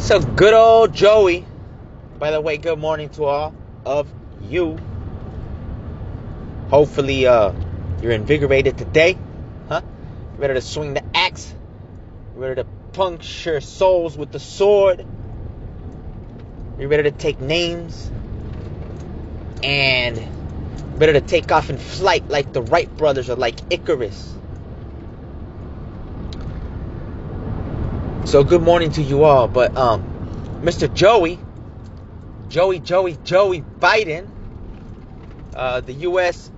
So good old Joey. By the way, good morning to all of you. Hopefully, uh, you're invigorated today, huh? Ready to swing the axe, ready to puncture souls with the sword. You're ready to take names and ready to take off in flight like the Wright brothers or like Icarus. So good morning to you all. But um, Mr. Joey, Joey, Joey, Joey Biden, uh, the U.S.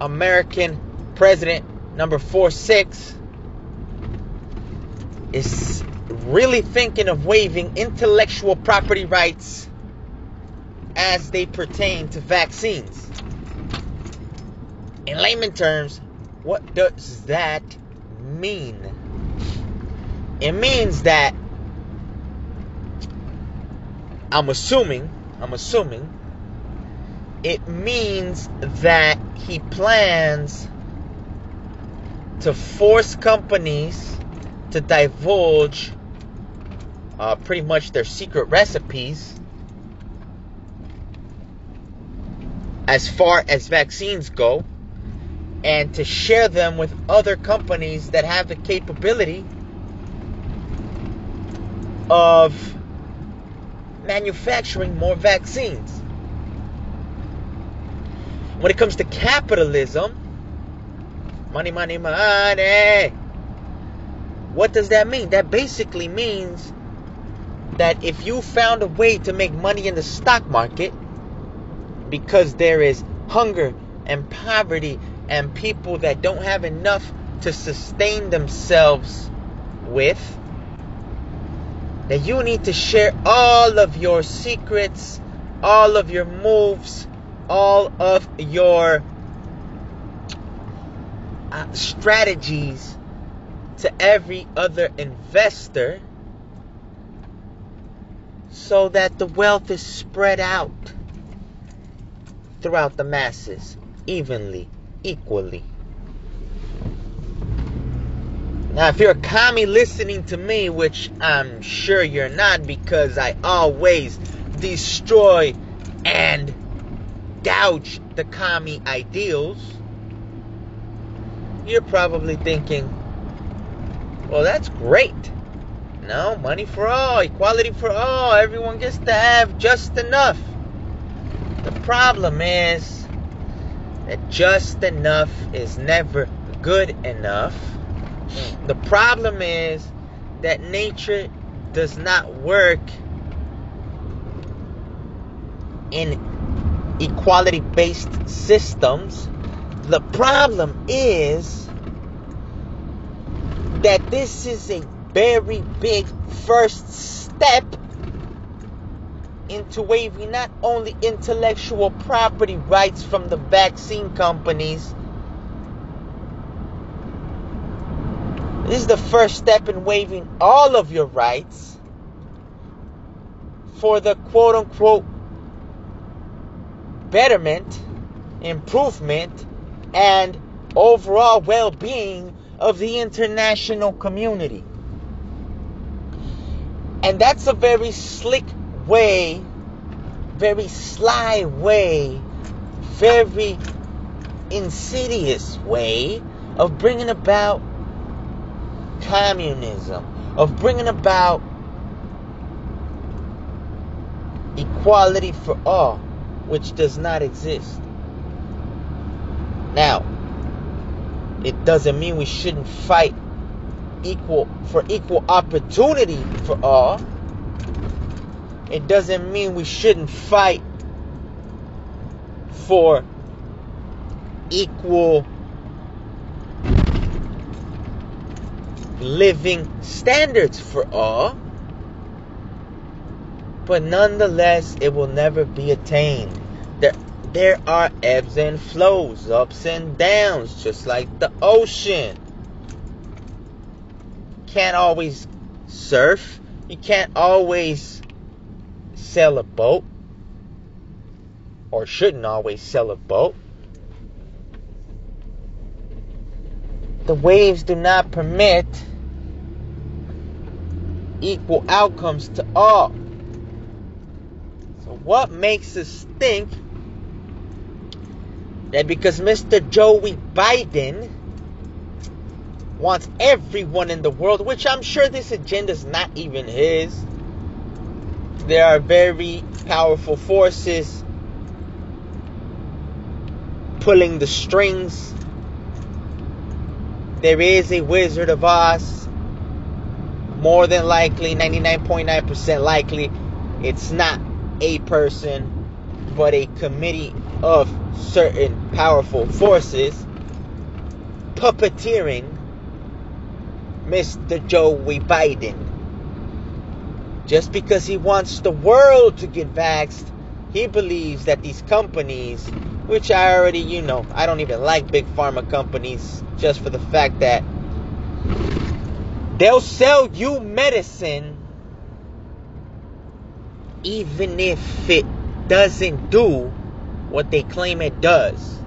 American president number four six, is really thinking of waiving intellectual property rights as they pertain to vaccines. In layman terms, what does that mean? It means that I'm assuming, I'm assuming it means that he plans to force companies to divulge uh, pretty much their secret recipes as far as vaccines go and to share them with other companies that have the capability of manufacturing more vaccines. When it comes to capitalism, money, money, money, what does that mean? That basically means that if you found a way to make money in the stock market because there is hunger and poverty and people that don't have enough to sustain themselves with, that you need to share all of your secrets, all of your moves, all of your uh, strategies to every other investor so that the wealth is spread out throughout the masses evenly, equally. Now, if you're a commie listening to me, which I'm sure you're not because I always destroy and gouge the commie ideals, you're probably thinking, well, that's great. No, money for all, equality for all, everyone gets to have just enough. The problem is that just enough is never good enough Mm. the problem is that nature does not work in equality based systems. The problem is that this is a very big first step into waiving not only intellectual property rights from the vaccine companies This is the first step in waiving all of your rights for the quote unquote betterment, improvement, and overall well being of the international community. And that's a very slick way, very sly way, very insidious way of bringing about communism, of bringing about equality for all, which does not exist. Now, it doesn't mean we shouldn't fight equal for equal opportunity for all. It doesn't mean we shouldn't fight for equal living standards for all, but nonetheless, it will never be attained. There, there are ebbs and flows, ups and downs, just like the ocean. Can't always surf, you can't always sail a boat, or shouldn't always sail a boat. The waves do not permit equal outcomes to all. So, what makes us think that because Mr. Joey Biden wants everyone in the world, which I'm sure this agenda is not even his, there are very powerful forces pulling the strings. There is a Wizard of Oz. More than likely, 99.9% likely, it's not a person, but a committee of certain powerful forces puppeteering Mr. Joey Biden. Just because he wants the world to get vaxxed, he believes that these companies, which I already, you know, I don't even like big pharma companies just for the fact that they'll sell you medicine even if it doesn't do what they claim it does.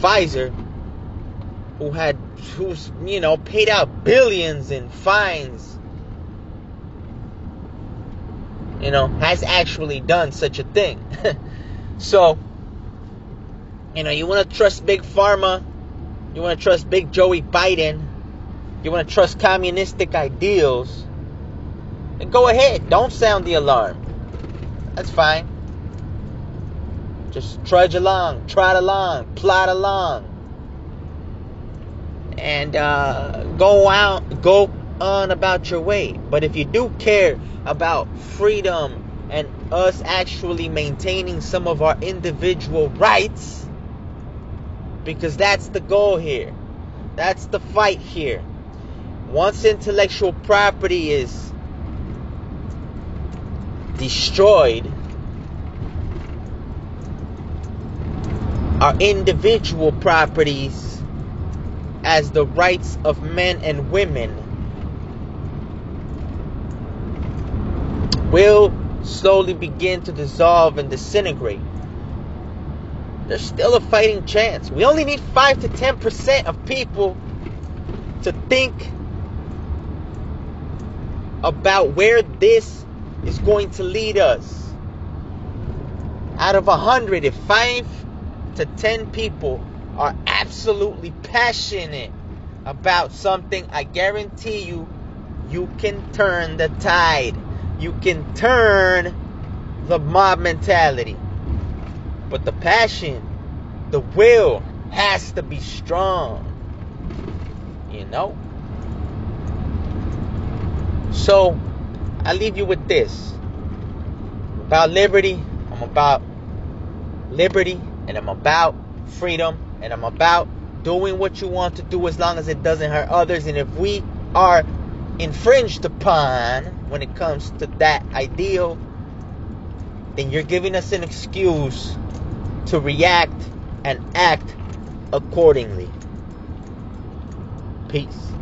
Pfizer, who had, who's, you know, paid out billions in fines you know, has actually done such a thing. so, you know, you want to trust Big Pharma, you want to trust Big Joey Biden, you want to trust communistic ideals, then go ahead. Don't sound the alarm. That's fine. Just trudge along, trot along, plot along. And uh, go out, go on about your way. But if you do care about freedom and us actually maintaining some of our individual rights, because that's the goal here, that's the fight here. Once intellectual property is destroyed, our individual properties as the rights of men and women will slowly begin to dissolve and disintegrate. There's still a fighting chance. We only need 5 to 10% of people to think about where this is going to lead us. Out of a 100, if 5 to 10 people are absolutely passionate about something, I guarantee you, you can turn the tide you can turn the mob mentality. But the passion, the will has to be strong. You know? So, I leave you with this. About liberty, I'm about liberty and I'm about freedom and I'm about doing what you want to do as long as it doesn't hurt others. And if we are infringed upon when it comes to that ideal, then you're giving us an excuse to react and act accordingly. Peace.